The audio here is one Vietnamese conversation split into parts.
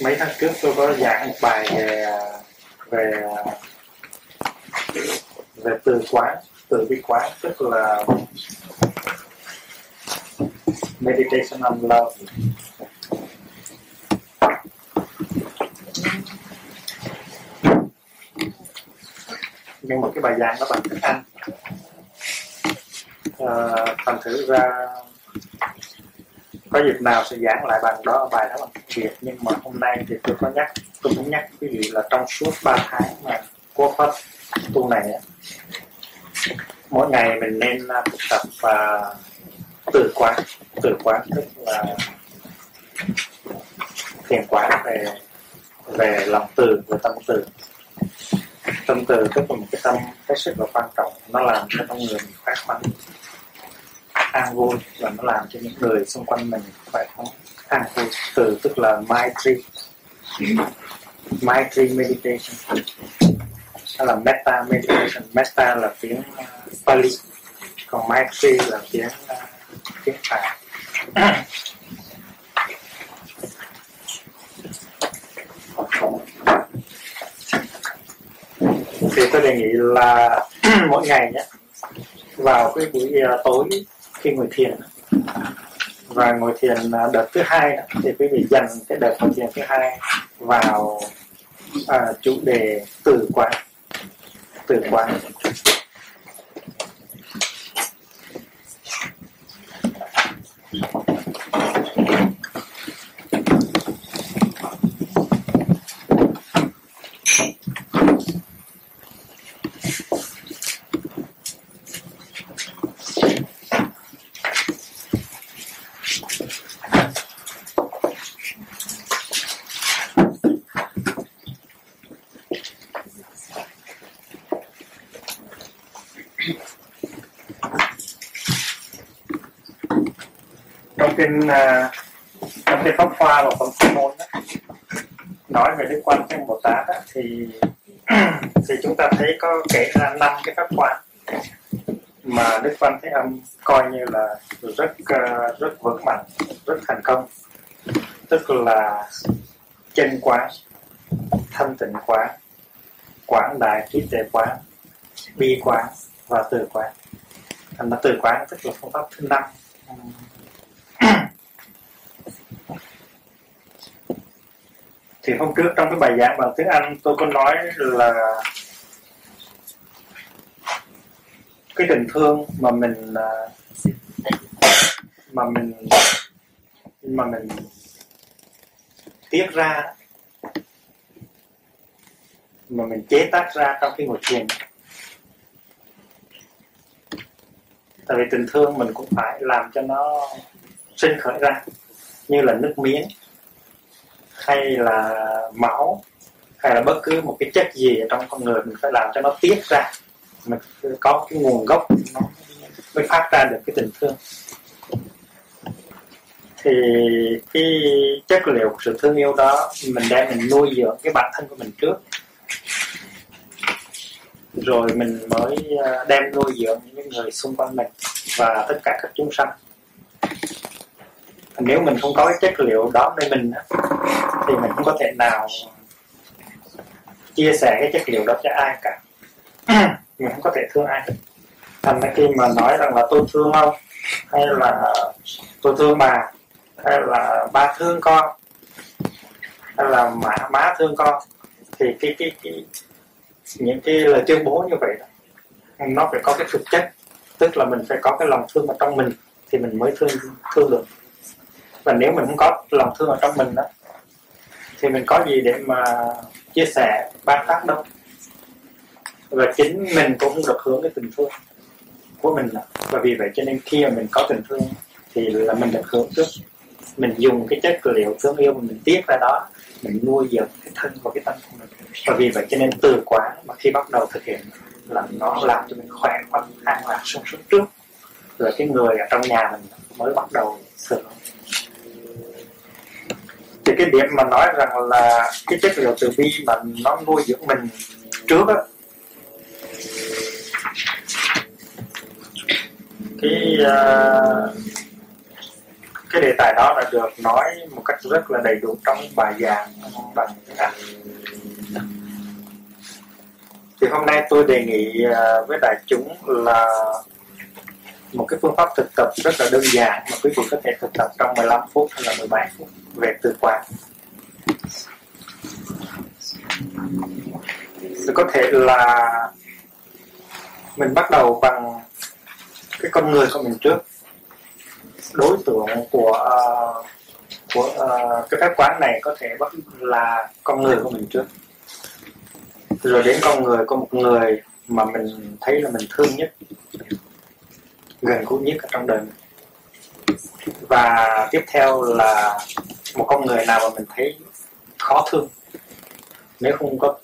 mấy tháng trước tôi có giảng một bài về về về từ quán từ bi quán tức là meditation on love. Nhưng mà cái bài giảng nó bằng tiếng Anh. À, thành thử ra có dịp nào sẽ giảng lại bằng đó bài đó bằng tiếng nhưng mà hôm nay thì tôi có nhắc, tôi muốn nhắc quý vị là trong suốt 3 tháng mà cố pháp tu này mỗi ngày mình nên à, thực tập và từ quán từ quán tức là thiền quán về về lòng từ, về tâm từ. Tâm từ tức là một cái tâm hết sức là quan trọng, nó làm cho con người mình khỏe mạnh an vui và nó làm cho những người xung quanh mình phải có an vui. Từ tức là maitri maitri meditation. Đó là metta meditation. Metta là tiếng ờ, Pali. Còn maitri là tiếng ờ, tiếng Phạn thì tôi đề nghị là mỗi ngày nhé, vào cái buổi ờ, tối khi ngồi thiền. Và ngồi thiền đợt thứ hai thì quý vị dành cái đợt ngồi thiền thứ hai vào à, chủ đề từ quán. Từ quán. Trên uh, trong cái pháp khoa và phần chuyên môn đó, nói về đức quan thế bồ tát đó, thì thì chúng ta thấy có kể ra năm cái pháp quan mà đức quan thế âm coi như là rất uh, rất vững mạnh rất thành công. Tức là chân quán thanh tịnh quán quảng đại trí tuệ quán bi quán và từ quán. Thành ra từ quán tức là phương pháp thứ năm. Thì hôm trước trong cái bài giảng bằng tiếng Anh, tôi có nói là cái tình thương mà mình à, mà mình mà mình tiết ra, mà mình chế tác ra trong cái ngồi thiền. Tại vì tình thương mình cũng phải làm cho nó sinh khởi ra, như là nước miếng hay là máu, hay là bất cứ một cái chất gì ở trong con người mình phải làm cho nó tiết ra. Mình có cái nguồn gốc, nó mới phát ra được cái tình thương. Thì cái chất liệu của sự thương yêu đó, mình đem mình nuôi dưỡng cái bản thân của mình trước. Rồi mình mới à, đem nuôi dưỡng những người xung quanh mình và tất cả các chúng sanh. Nếu mình không có cái chất liệu đó nơi mình thì mình không có thể nào chia sẻ cái chất liệu đó cho ai cả. Mình không có thể thương ai. Thành ra khi mà nói rằng là tôi thương ông hay là tôi thương bà hay là ba thương con hay là má má thương con thì cái cái cái những cái lời tuyên bố như vậy đó, nó phải có cái thực chất. Tức là mình phải có cái lòng thương ở trong mình thì mình mới thương thương được. Và nếu mình không có lòng thương ở trong mình đó thì mình có gì để mà chia sẻ, ban phát đâu. Và chính mình cũng không được hướng cái tình thương của mình là và vì vậy cho nên khi mà mình có tình thương thì là mình được hưởng trước. Mình dùng cái chất liệu thương yêu mà mình tiết ra đó, mình nuôi dưỡng cái thân và cái tâm của mình. Và vì vậy cho nên từ quá mà khi bắt đầu thực hiện là nó làm cho mình khỏe khoắn an lạc, sung sướng trước. Rồi cái người ở trong nhà mình mới bắt đầu sửa thì cái điểm mà nói rằng là cái chất liệu từ bi mà nó nuôi dưỡng mình trước á. Cái uh, cái đề tài đó là được nói một cách rất là đầy đủ trong bài giảng bằng tiếng Anh thì hôm nay tôi đề nghị à, với đại chúng là một cái phương pháp thực tập rất là đơn giản mà quý vị có thể thực tập trong 15 phút hay là 17 phút về từ quán thì có thể là mình bắt đầu bằng cái con người của mình trước. Đối tượng của uh, của uh, cái phép quán này có thể bắt là con người của mình trước. Rồi đến con người của một người mà mình thấy là mình thương nhất gần gũi nhất ở trong đời mình. Và tiếp theo là một con người nào mà mình thấy khó thương. Nếu không có,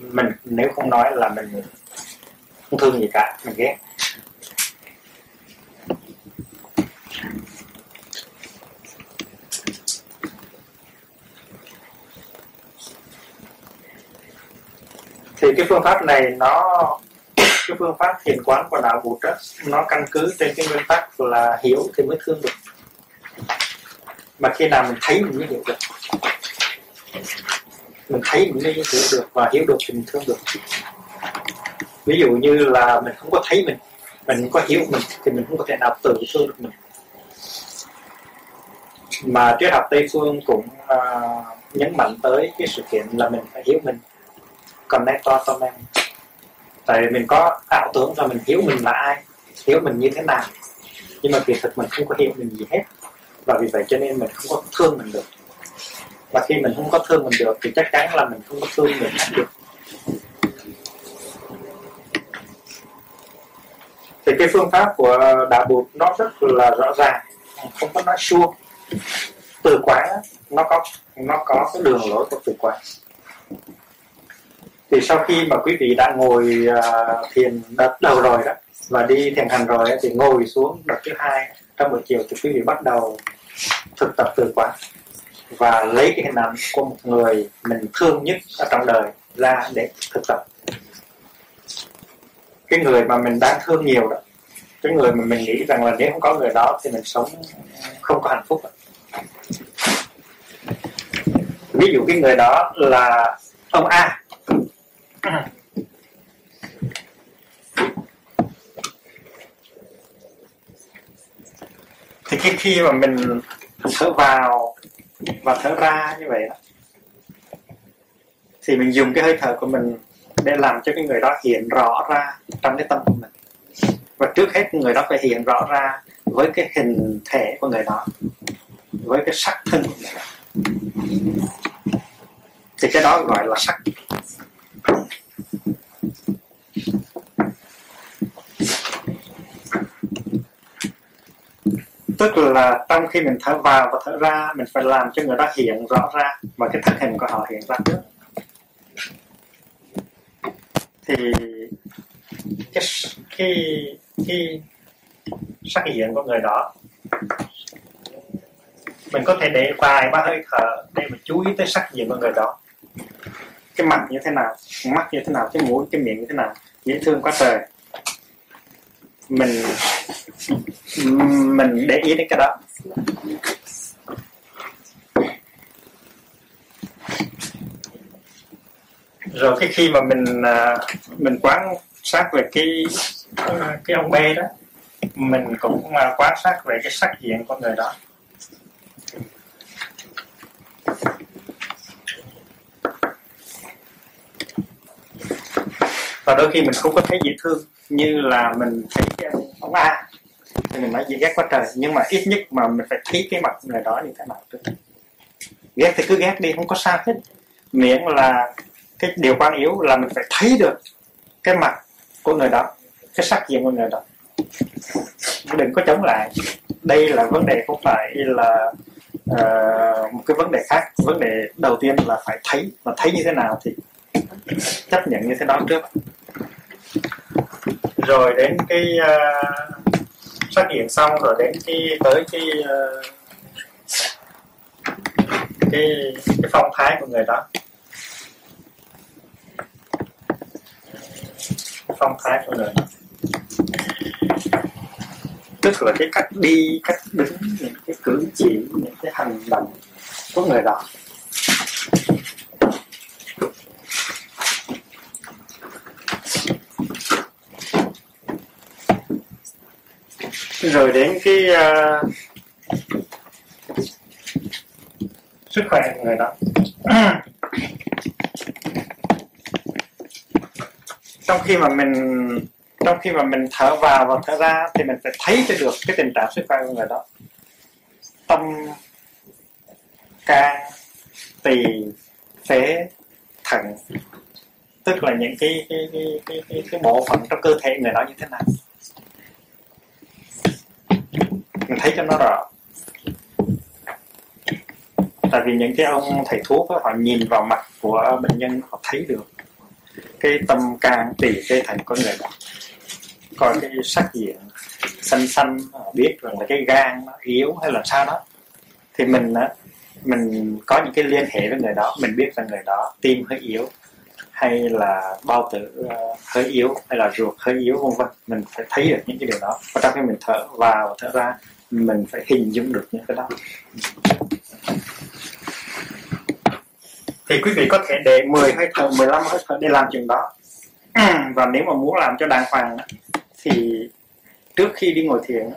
mình, nếu không nói là mình không thương gì cả, mình ghét. Thì cái phương pháp này nó cái phương pháp thiền quán của đạo Phật đó, nó căn cứ trên cái nguyên tắc là hiểu thì mới thương được. Mà khi nào mình thấy mình mới hiểu được. Mình thấy mình mới hiểu được và hiểu được thì mình thương được. Ví dụ như là mình không có thấy mình mình không có hiểu mình thì mình không có thể nào tự thương được mình. Mà triết học tây phương cũng uh, nhấn mạnh tới cái sự kiện là mình phải hiểu mình. Connect to man tại vì mình có ảo tưởng là mình hiểu mình là ai, hiểu mình như thế nào. Nhưng mà kỳ thực mình không có hiểu mình gì hết. Và vì vậy cho nên mình không có thương mình được. Và khi mình không có thương mình được, thì chắc chắn là mình không có thương người khác được. Thì cái phương pháp của đạo bụt nó rất là rõ ràng. Không có nói suông. Từ quán nó có nó có cái đường lối của từ quán thì sau khi mà quý vị đã ngồi uh, thiền đợt đầu rồi đó và đi thiền hành rồi thì ngồi xuống đợt thứ hai trong buổi chiều thì quý vị bắt đầu thực tập từ quán và lấy cái hình ảnh của một người mình thương nhất ở trong đời ra để thực tập. Cái người mà mình đang thương nhiều đó cái người mà mình nghĩ rằng là nếu không có người đó thì mình sống không có hạnh phúc ví dụ cái người đó là ông A thì khi khi mà mình thở vào và thở ra như vậy đó, thì mình dùng cái hơi thở của mình để làm cho cái người đó hiện rõ ra trong cái tâm của mình. Và trước hết, người đó phải hiện rõ ra với cái hình thể của người đó, với cái sắc thân của người đó. Thì cái đó gọi là sắc. Tức là trong khi mình thở vào và thở ra, mình phải làm cho người đó hiện rõ ra và cái thân hình của họ hiện ra trước. Thì cái khi khi sắc hiện của người đó, mình có thể để vài ba hơi thở để mà chú ý tới sắc diện của người đó. Cái mặt như thế nào mắt như thế nào, cái mũi, cái miệng như thế nào, dễ thương quá trời mình mình để ý đến cái đó. Rồi cái khi mà mình à, mình quán sát về cái à, cái ông B đó, mình cũng à, quan sát về cái sắc diện của người đó. Và đôi khi mình không có thấy dễ thương như là mình thấy ờ, ông A thì mình nói gì ghét quá trời nhưng mà ít nhất mà mình phải thấy cái mặt người đó như thế nào trước ghét thì cứ ghét đi không có sao hết. Miễn là cái điều quan yếu là mình phải thấy được cái mặt của người đó cái sắc diện của người đó. Đừng có chống lại. Đây là vấn đề không phải là uh, một cái vấn đề khác. Vấn đề đầu tiên là phải thấy và thấy như thế nào thì chấp nhận như thế đó trước rồi đến cái ờ, uh, phát hiện xong rồi đến cái tới cái uh, cái cái phong thái của người đó. Phong thái của người đó. Tức là cái cách đi cách đứng những cái cử chỉ những cái hành động của người đó. Rồi đến cái uh, sức khỏe của người đó. Trong khi mà mình trong khi mà mình thở vào và thở ra thì mình phải thấy cho được cái tình trạng sức khỏe của người đó. Tâm can tỳ phế thận tức là những cái cái, cái, cái, cái, cái bộ phận trong cơ thể người đó như thế nào mình thấy cho nó rõ. Tại vì những cái ông thầy thuốc đó, họ nhìn vào mặt của bệnh nhân họ thấy được cái tâm can tỳ cái thành con người. Đó coi cái sắc diện xanh xanh biết rằng là cái gan nó yếu hay là sao đó. Thì mình á mình có những cái liên hệ với người đó mình biết rằng người đó tim hơi yếu hay là bao tử ờ, hơi yếu hay là ruột hơi yếu vân vân. Mình phải thấy được những cái điều đó. Và trong khi mình thở vào và thở ra mình phải hình dung được những cái đó. Thì quý vị có thể để 10 hơi thở 15 hơi thở để làm chuyện đó. Ừ, và nếu mà muốn làm cho đàng hoàng thì trước khi đi ngồi thiền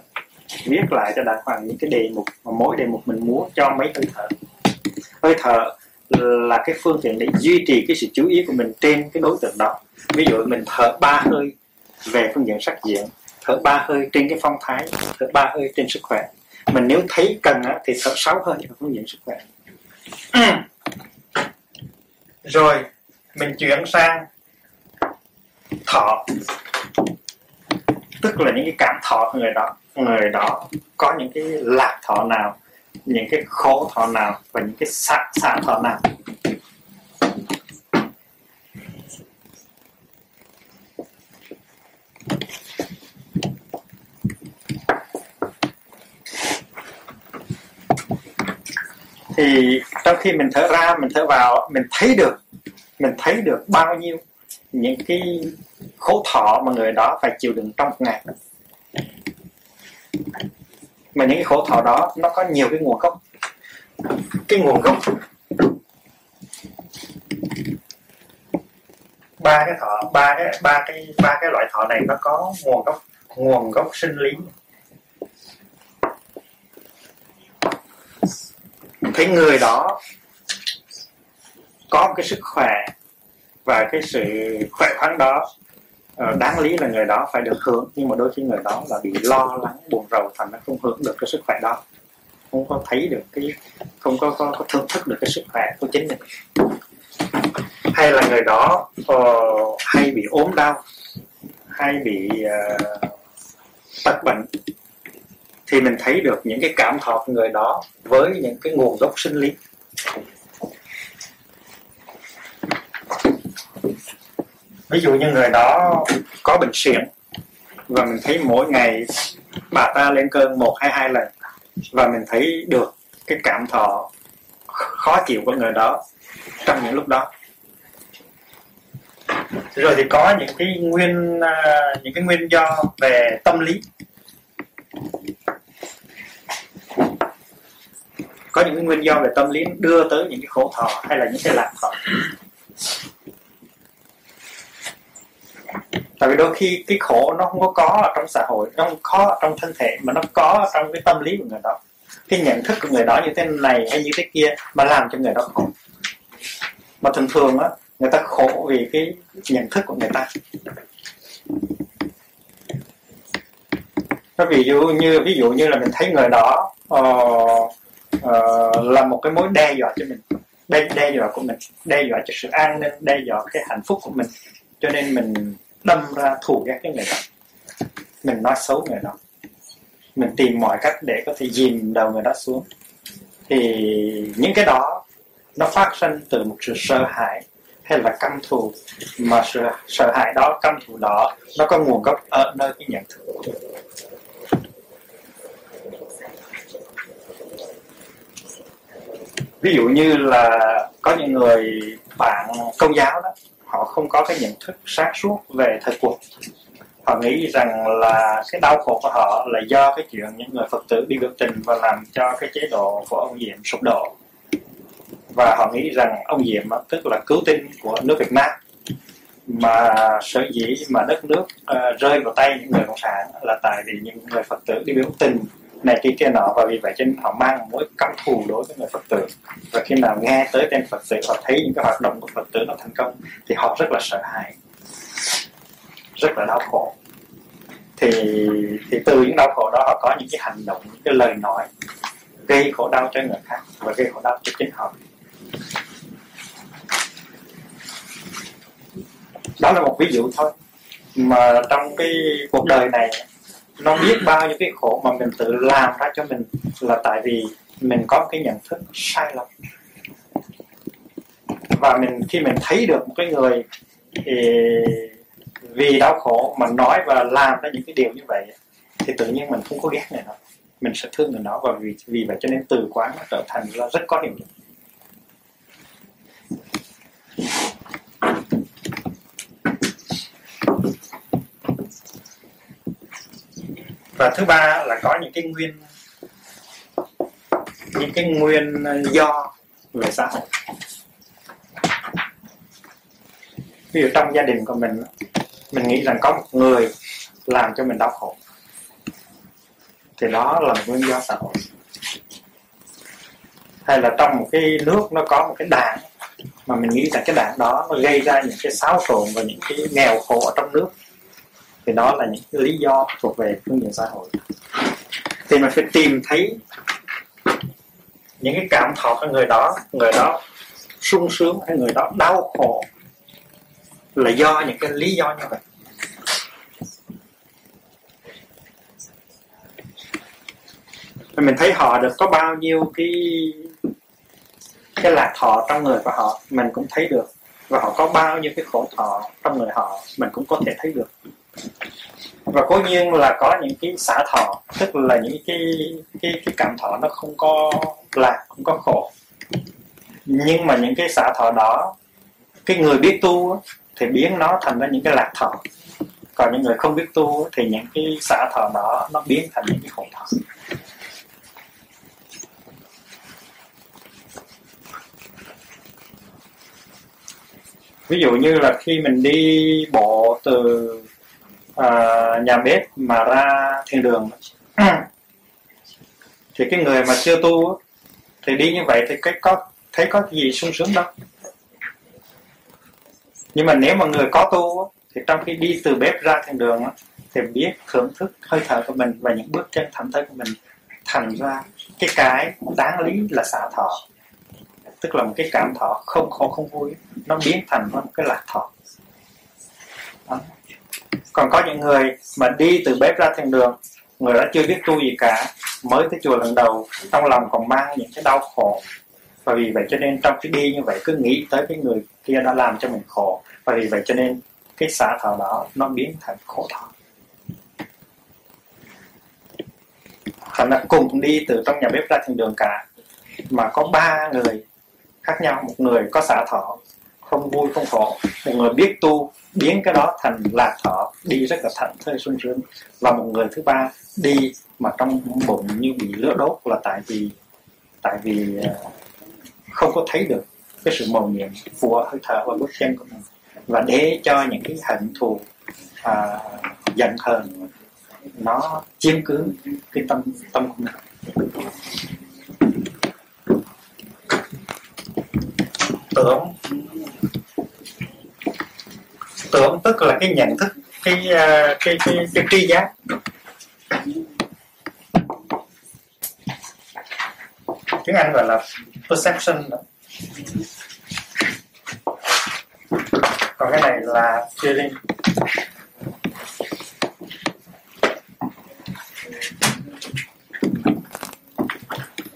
viết lại cho đàng hoàng những cái đề mục, mà mỗi đề mục mình muốn cho mấy hơi thở. Hơi thở là cái phương tiện để duy trì cái sự chú ý của mình trên cái đối tượng đó. Ví dụ mình thở ba hơi về phương diện sắc diện thở ba hơi trên cái phong thái thở ba hơi trên sức khỏe. Mình nếu thấy cần á, thì thở sáu hơi ở hướng dẫn sức khỏe. Rồi mình chuyển sang thọ tức là những cái cảm thọ của người đó. Người đó có những cái lạc thọ nào những cái khổ thọ nào và những cái xạ xạ thọ nào. Thì trong khi mình thở ra, mình thở vào, mình thấy được, mình thấy được bao nhiêu những cái khổ thọ mà người đó phải chịu đựng trong một ngày. Mà những cái khổ thọ đó, nó có nhiều cái nguồn gốc. Cái nguồn gốc, ba cái thọ, ba cái ba cái ba cái loại thọ này nó có nguồn gốc nguồn gốc sinh lý. Cái người đó có một cái sức khỏe và cái sự khỏe khoắn đó ờ, đáng lý là người đó phải được hưởng nhưng mà đôi khi người đó là bị lo lắng buồn rầu thành nó không hưởng được cái sức khỏe đó. Không có thấy được cái không có, có, có thưởng thức được cái sức khỏe của chính mình. Hay là người đó uh, hay bị ốm đau hay bị ờ, uh, tật bệnh thì mình thấy được những cái cảm thọ người đó với những cái nguồn gốc sinh lý. Ví dụ như người đó có bệnh suyễn, và mình thấy mỗi ngày bà ta lên cơn một hay hai lần, và mình thấy được cái cảm thọ khó chịu của người đó trong những lúc đó. Rồi thì có những cái nguyên à, những cái nguyên do về tâm lý. Có những cái nguyên do về tâm lý đưa tới những cái khổ thọ hay là những cái lạc thọ. Tại vì đôi khi cái khổ nó không có có ở trong xã hội nó không có ở trong thân thể mà nó có ở trong cái tâm lý của người đó. Cái nhận thức của người đó như thế này hay như thế kia mà làm cho người đó khổ. Mà thường thường á người ta khổ vì cái nhận thức của người ta. Nó ví dụ như ví dụ như là mình thấy người đó uh, uh, là một cái mối đe dọa cho mình. Đe, đe dọa của mình. Đe dọa cho sự an ninh đe dọa cái hạnh phúc của mình. Cho nên mình đâm ra thù ghét cái người đó. Mình nói xấu người đó. Mình tìm mọi cách để có thể dìm đầu người đó xuống. Thì những cái đó nó phát sinh từ một sự sợ hãi hay là căm thù. Mà sự sợ hãi đó căm thù đó nó có nguồn gốc ở nơi cái nhận thức ví dụ như là có những người bạn công giáo đó họ không có cái nhận thức sáng suốt về thời cuộc. Họ nghĩ rằng là cái đau khổ của họ là do cái chuyện những người phật tử đi biểu tình và làm cho cái chế độ của ông diệm sụp đổ. Và họ nghĩ rằng ông diệm tức là cứu tinh của nước việt nam mà sở dĩ mà đất nước uh, rơi vào tay những người cộng sản là tại vì những người phật tử đi biểu tình này kia kia nọ, và vì vậy cho nên họ mang mối căm thù đối với người phật tử. Và khi nào nghe tới tên phật tử, họ thấy những cái hoạt động của phật tử nó thành công, thì họ rất là sợ hãi, rất là đau khổ. Thì thì từ những đau khổ đó, họ có những cái hành động, những cái lời nói gây khổ đau cho người khác và gây khổ đau cho chính họ. Đó là một ví dụ thôi. Mà trong cái cuộc đời này nó biết bao nhiêu cái khổ mà mình tự làm ra cho mình là tại vì mình có cái nhận thức sai lầm. Và mình, khi mình thấy được một cái người, thì vì đau khổ mà nói và làm ra những cái điều như vậy, thì tự nhiên mình không có ghét người đó. Mình sẽ thương người đó và vì vì vậy cho nên từ quán nó trở thành là rất có hiệu lực và thứ ba là có những cái nguyên, những cái nguyên do về xã hội. Ví dụ trong gia đình của mình mình nghĩ rằng có một người làm cho mình đau khổ, thì đó là một nguyên do xã hội. Hay là trong một cái nước nó có một cái đảng, mà mình nghĩ rằng cái đảng đó nó gây ra những cái xáo trộn và những cái nghèo khổ ở trong nước thì đó là những cái lý do thuộc về phương diện xã hội. Thì mình phải tìm thấy những cái cảm thọ của người đó người đó sung sướng hay người đó đau khổ là do những cái lý do như vậy. Mình thấy họ được có bao nhiêu cái cái lạc thọ trong người của họ, mình cũng thấy được. Và họ có bao nhiêu cái khổ thọ trong người họ, mình cũng có thể thấy được và cố nhiên là có những cái xả thọ, tức là những cái cái cái cảm thọ nó không có lạc không có khổ. Nhưng mà những cái xả thọ đó, cái người biết tu thì biến nó thành ra những cái lạc thọ. Còn những người không biết tu thì những cái xả thọ đó nó biến thành những cái khổ thọ. Ví dụ như là khi mình đi bộ từ uh, nhà bếp mà ra thiên đường. Thì cái người mà chưa tu thì đi như vậy thì cái có thấy có gì sung sướng đâu. Nhưng mà nếu mà người có tu thì trong khi đi từ bếp ra thiên đường thì biết thưởng thức hơi thở của mình và những bước chân thẩm thơi của mình thành ra cái cái đáng lý là xả thọ. Tức là một cái cảm thọ không khổ không vui nó biến thành một cái lạc thọ. Đó còn có những người mà đi từ bếp ra thiên đường, người đã chưa biết tu gì cả, mới tới chùa lần đầu, trong lòng còn mang những cái đau khổ. Và vì vậy cho nên trong cái đi như vậy, cứ nghĩ tới cái người kia đã làm cho mình khổ. Và vì vậy cho nên cái xả thọ đó nó biến thành khổ thọ. Thành là cùng đi từ trong nhà bếp ra thiên đường cả, mà có ba người khác nhau. Một người có xả thọ không vui không khổ. Một người biết tu biến cái đó thành lạc thọ đi rất là thảnh thơi sung sướng và một người thứ ba đi mà trong bụng như bị lửa đốt là tại vì tại vì ờ, không có thấy được cái sự mầu nhiệm của hơi thở và bước chân của mình. Và để cho những cái hận thù à, giận hờn nó chiếm cứ cái tâm tâm của mình. Tưởng tưởng tức là cái nhận thức cái à, cái cái, cái tri giác. Tiếng anh gọi là perception còn cái này là feeling.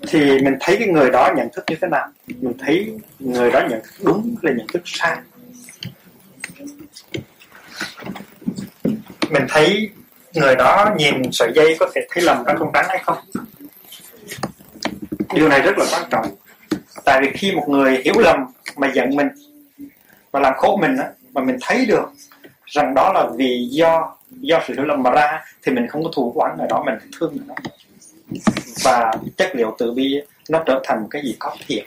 Thì mình thấy cái người đó nhận thức như thế nào? Mình thấy người đó nhận thức đúng là nhận thức sai. Mình thấy người đó nhìn sợi dây có thể thấy lầm rắn không rắn hay không? Điều này rất là quan trọng. Tại vì khi một người hiểu lầm mà giận mình và làm khổ mình á, mà mình thấy được rằng đó là vì do do sự hiểu lầm mà ra, thì mình không có thù oán người đó, mình thương người đó. Và chất liệu từ bi nó trở thành một cái gì có thiệt.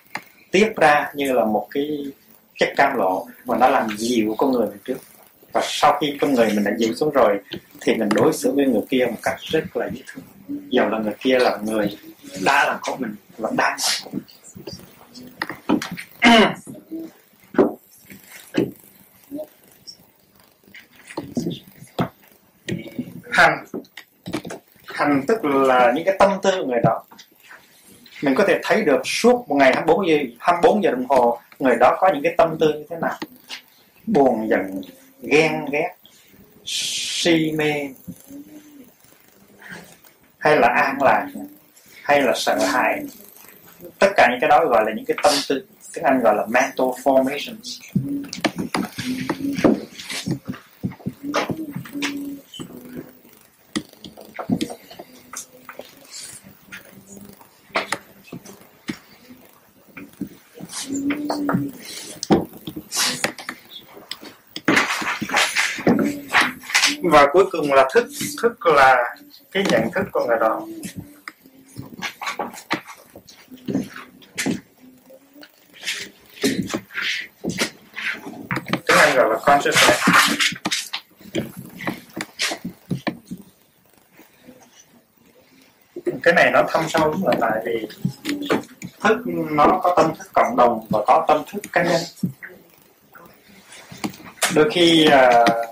Tiếp ra như là một cái chất cam lộ mà nó làm dịu con người mình trước và sau khi con người mình đã dịu xuống rồi, thì mình đối xử với người kia một cách rất là dễ thương. Dầu là người kia là người đã làm khổ mình và đang làm khổ mình. Hành. Hành tức là những cái tâm tư của người đó. Mình có thể thấy được suốt một ngày 24 giờ 24 giờ đồng hồ, người đó có những cái tâm tư như thế nào? Buồn giận ghen ghét, si mê, hay là an lạc, hay là sợ hãi. Tất cả những cái đó gọi là những cái tâm tư tiếng Anh gọi là mental formations. Và cuối cùng là thức thức là cái nhận thức của người đó. Tiếng anh gọi là consciousness. Cái này nó thâm sâu là tại vì thức nó có tâm thức cộng đồng và có tâm thức cá nhân. Đôi khi uh,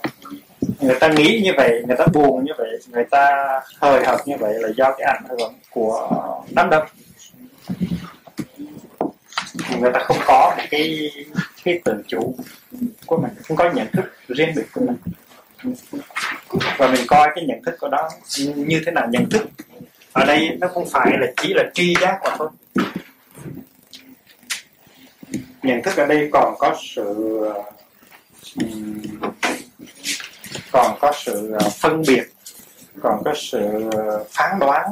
người ta nghĩ như vậy, người ta buồn như vậy, người ta hời hợt như vậy là do cái ảnh hưởng của đám đông. Người ta không có một cái cái tự chủ của mình, không có nhận thức riêng biệt của mình. Và mình coi cái nhận thức của đó như thế nào, nhận thức ở đây nó không phải là chỉ là tri giác mà thôi. Nhận thức ở đây còn có sự còn có sự ờ, phân biệt, còn có sự ờ, phán đoán,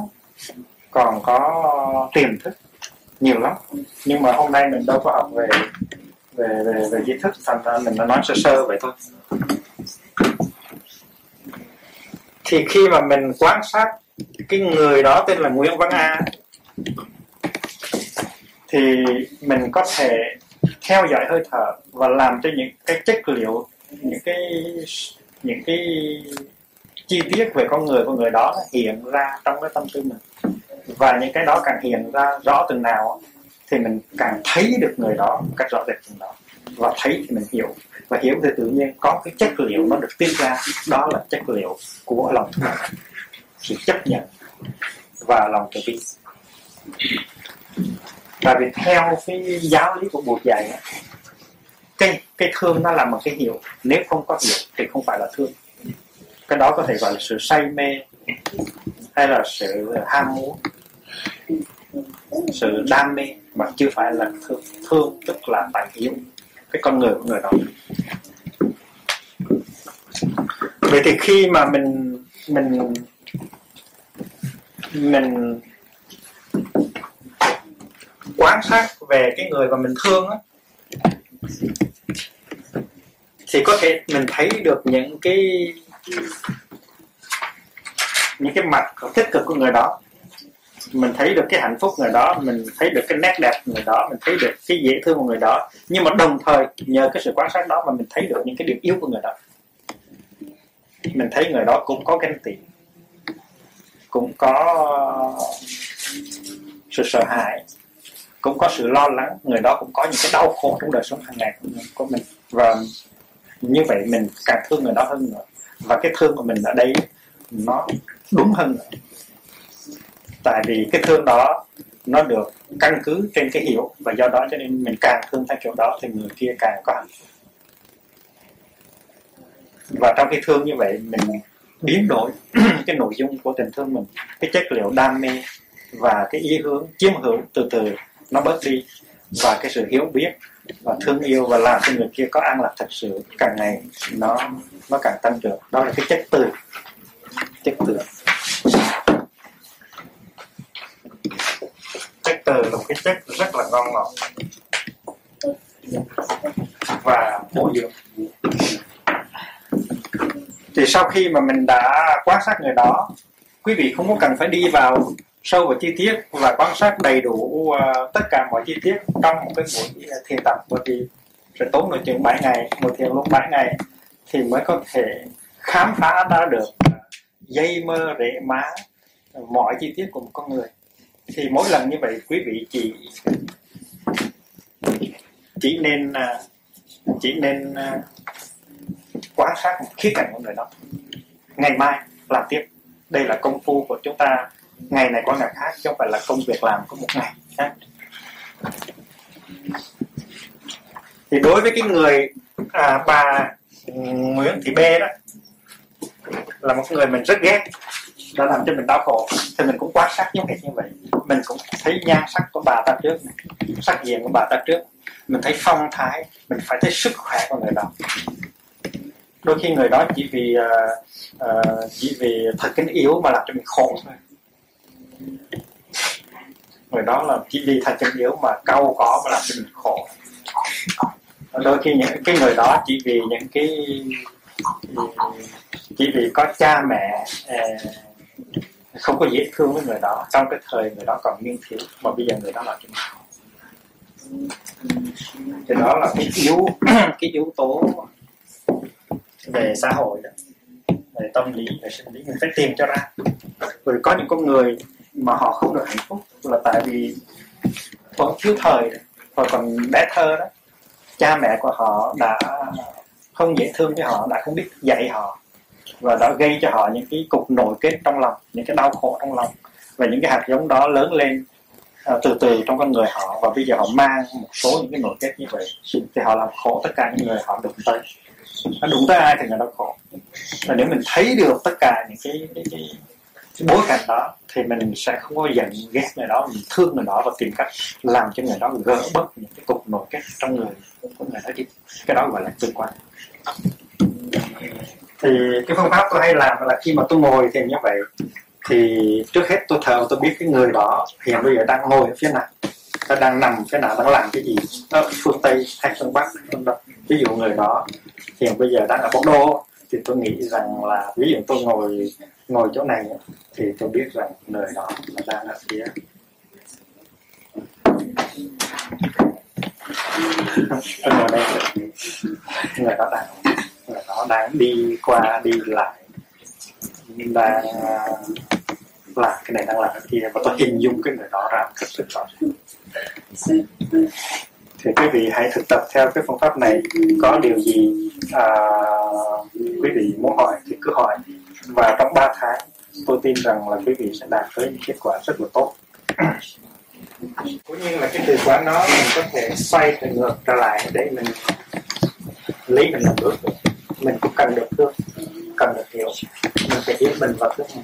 còn có tiềm thức nhiều lắm. Nhưng mà hôm nay mình đâu có học về về về về di thức, thành ra mình đã nói sơ sơ vậy thôi. Thì khi mà mình quan sát cái người đó tên là Nguyễn Văn A, thì mình có thể theo dõi hơi thở và làm cho những cái chất liệu, những cái những cái chi tiết về con người của người đó hiện ra trong cái tâm tư mình. Và những cái đó càng hiện ra rõ từng nào thì mình càng thấy được người đó một cách rõ rệt từng đó. Và thấy thì mình hiểu. Và hiểu thì tự nhiên có cái chất liệu nó được tiết ra. Đó là chất liệu của lòng thương sự chấp nhận và lòng từ bi. Và vì theo cái giáo lý của Bụt dạy cái cái thương nó là một cái hiểu nếu không có hiểu thì không phải là thương. Cái đó có thể gọi là sự say mê, hay là sự ham muốn, sự đam mê, mà chưa phải là thương. Thương tức là phải hiểu cái con người của người đó. Vậy thì khi mà mình mình mình quan sát về cái người mà mình thương á thì có thể mình thấy được những cái những cái mặt tích cực của người đó. Mình thấy được cái hạnh phúc người đó, mình thấy được cái nét đẹp của người đó, mình thấy được cái dễ thương của người đó. Nhưng mà đồng thời, nhờ cái sự quan sát đó mà mình thấy được những cái điểm yếu của người đó. Mình thấy người đó cũng có ganh tị cũng có sự sợ hãi cũng có sự lo lắng, người đó cũng có những cái đau khổ trong đời sống hàng ngày của mình và như vậy mình càng thương người đó hơn nữa. Và cái thương của mình ở đây nó đúng hơn nữa. Tại vì cái thương đó nó được căn cứ trên cái hiểu, và do đó cho nên mình càng thương theo kiểu đó thì người kia càng có hạnh phúc. Và trong cái thương như vậy mình biến đổi cái nội dung của tình thương mình, cái chất liệu đam mê và cái ý hướng chiếm hữu từ từ nó bớt đi. Và cái sự hiểu biết và thương yêu và làm cho người kia có an lạc thật sự càng ngày nó nó càng tăng trưởng. Đó là cái chất từ. Chất từ. Chất từ là một cái chất rất là ngon ngọt. Và bổ dưỡng. Thì sau khi mà mình đã quan sát người đó quý vị không có cần phải đi vào sâu vào chi tiết và quan sát đầy đủ uh, tất cả mọi chi tiết trong một cái buổi thiền tập. Bởi vì sẽ tốn nội chừng 7 ngày một thiền lúc 7 ngày thì mới có thể khám phá ra được dây mơ rễ má mọi chi tiết của một con người. Thì mỗi lần như vậy quý vị chỉ chỉ nên à, chỉ nên à, quan sát một khía cạnh của người đó. Ngày mai làm tiếp. Đây là công phu của chúng ta ngày này qua ngày khác chứ không phải là công việc làm có một ngày khác. Thì đối với cái người à, bà ừ, Nguyễn Thị B đó là một người mình rất ghét đã làm cho mình đau khổ thì mình cũng quan sát giống hệt như vậy. Mình cũng thấy nhan sắc của bà ta trước sắc diện của bà ta trước. Mình thấy phong thái mình phải thấy sức khỏe của người đó. Đôi khi người đó chỉ vì uh, uh, chỉ vì thật kính yếu mà làm cho mình khổ thôi người đó là chỉ vì thật chân yếu mà câu có mà làm cho mình khổ. Đôi khi những cái người đó chỉ vì những cái, chỉ vì có cha mẹ à, không có dễ thương với người đó, trong cái thời người đó còn niên thiếu, mà bây giờ người đó là cái thì đó là cái yếu cái yếu tố về xã hội đó, về tâm lý, về sinh lý, mình phải tìm cho ra. Rồi có những con người mà họ không được hạnh phúc. Là tại vì còn thiếu thời hồi còn bé thơ đó cha mẹ của họ đã không dễ thương với họ đã không biết dạy họ và đã gây cho họ những cái cục nội kết trong lòng những cái đau khổ trong lòng và những cái hạt giống đó lớn lên uh, từ từ trong con người họ. Và bây giờ họ mang một số những cái nội kết như vậy thì họ làm khổ tất cả những người họ đụng tới. Nó đụng tới ai thì người đó khổ. Và nếu mình thấy được tất cả những cái, cái, cái, cái bối cảnh đó thì mình sẽ không có giận ghét người đó, mình thương người đó và tìm cách làm cho người đó gỡ bớt những cái cục nội kết trong người, của người đó đi cái đó gọi là tương quan. Thì cái phương pháp tôi hay làm là khi mà tôi ngồi thì như vậy. Thì trước hết tôi thờ tôi biết cái người đó hiện bây giờ đang ngồi ở phía nào nó đang nằm cái nào, đang làm cái gì, ở phương tây hay phương bắc, phương đông. Ví dụ người đó hiện bây giờ đang ở Bắc Đô thì tôi nghĩ rằng là ví dụ tôi ngồi ngồi chỗ này thì tôi biết rằng nơi đó là đang ở phía tôi ngồi đây người đó đang người đó đang đi qua, đi lại. Đang, làm cái này, đang làm cái kia. Và tôi hình dung cái người đó ra rất rất rõ thì quý vị hãy thực tập theo cái phương pháp này. Có điều gì à, quý vị muốn hỏi thì cứ hỏi. Và trong 3 tháng tôi tin rằng là quý vị sẽ đạt tới những kết quả rất là tốt. Cũng như là cái từ quán đó mình có thể xoay từ ngược trở lại để mình lấy mình làm bước mình cũng cần được thương cần được hiểu. Mình phải hiểu mình và thương mình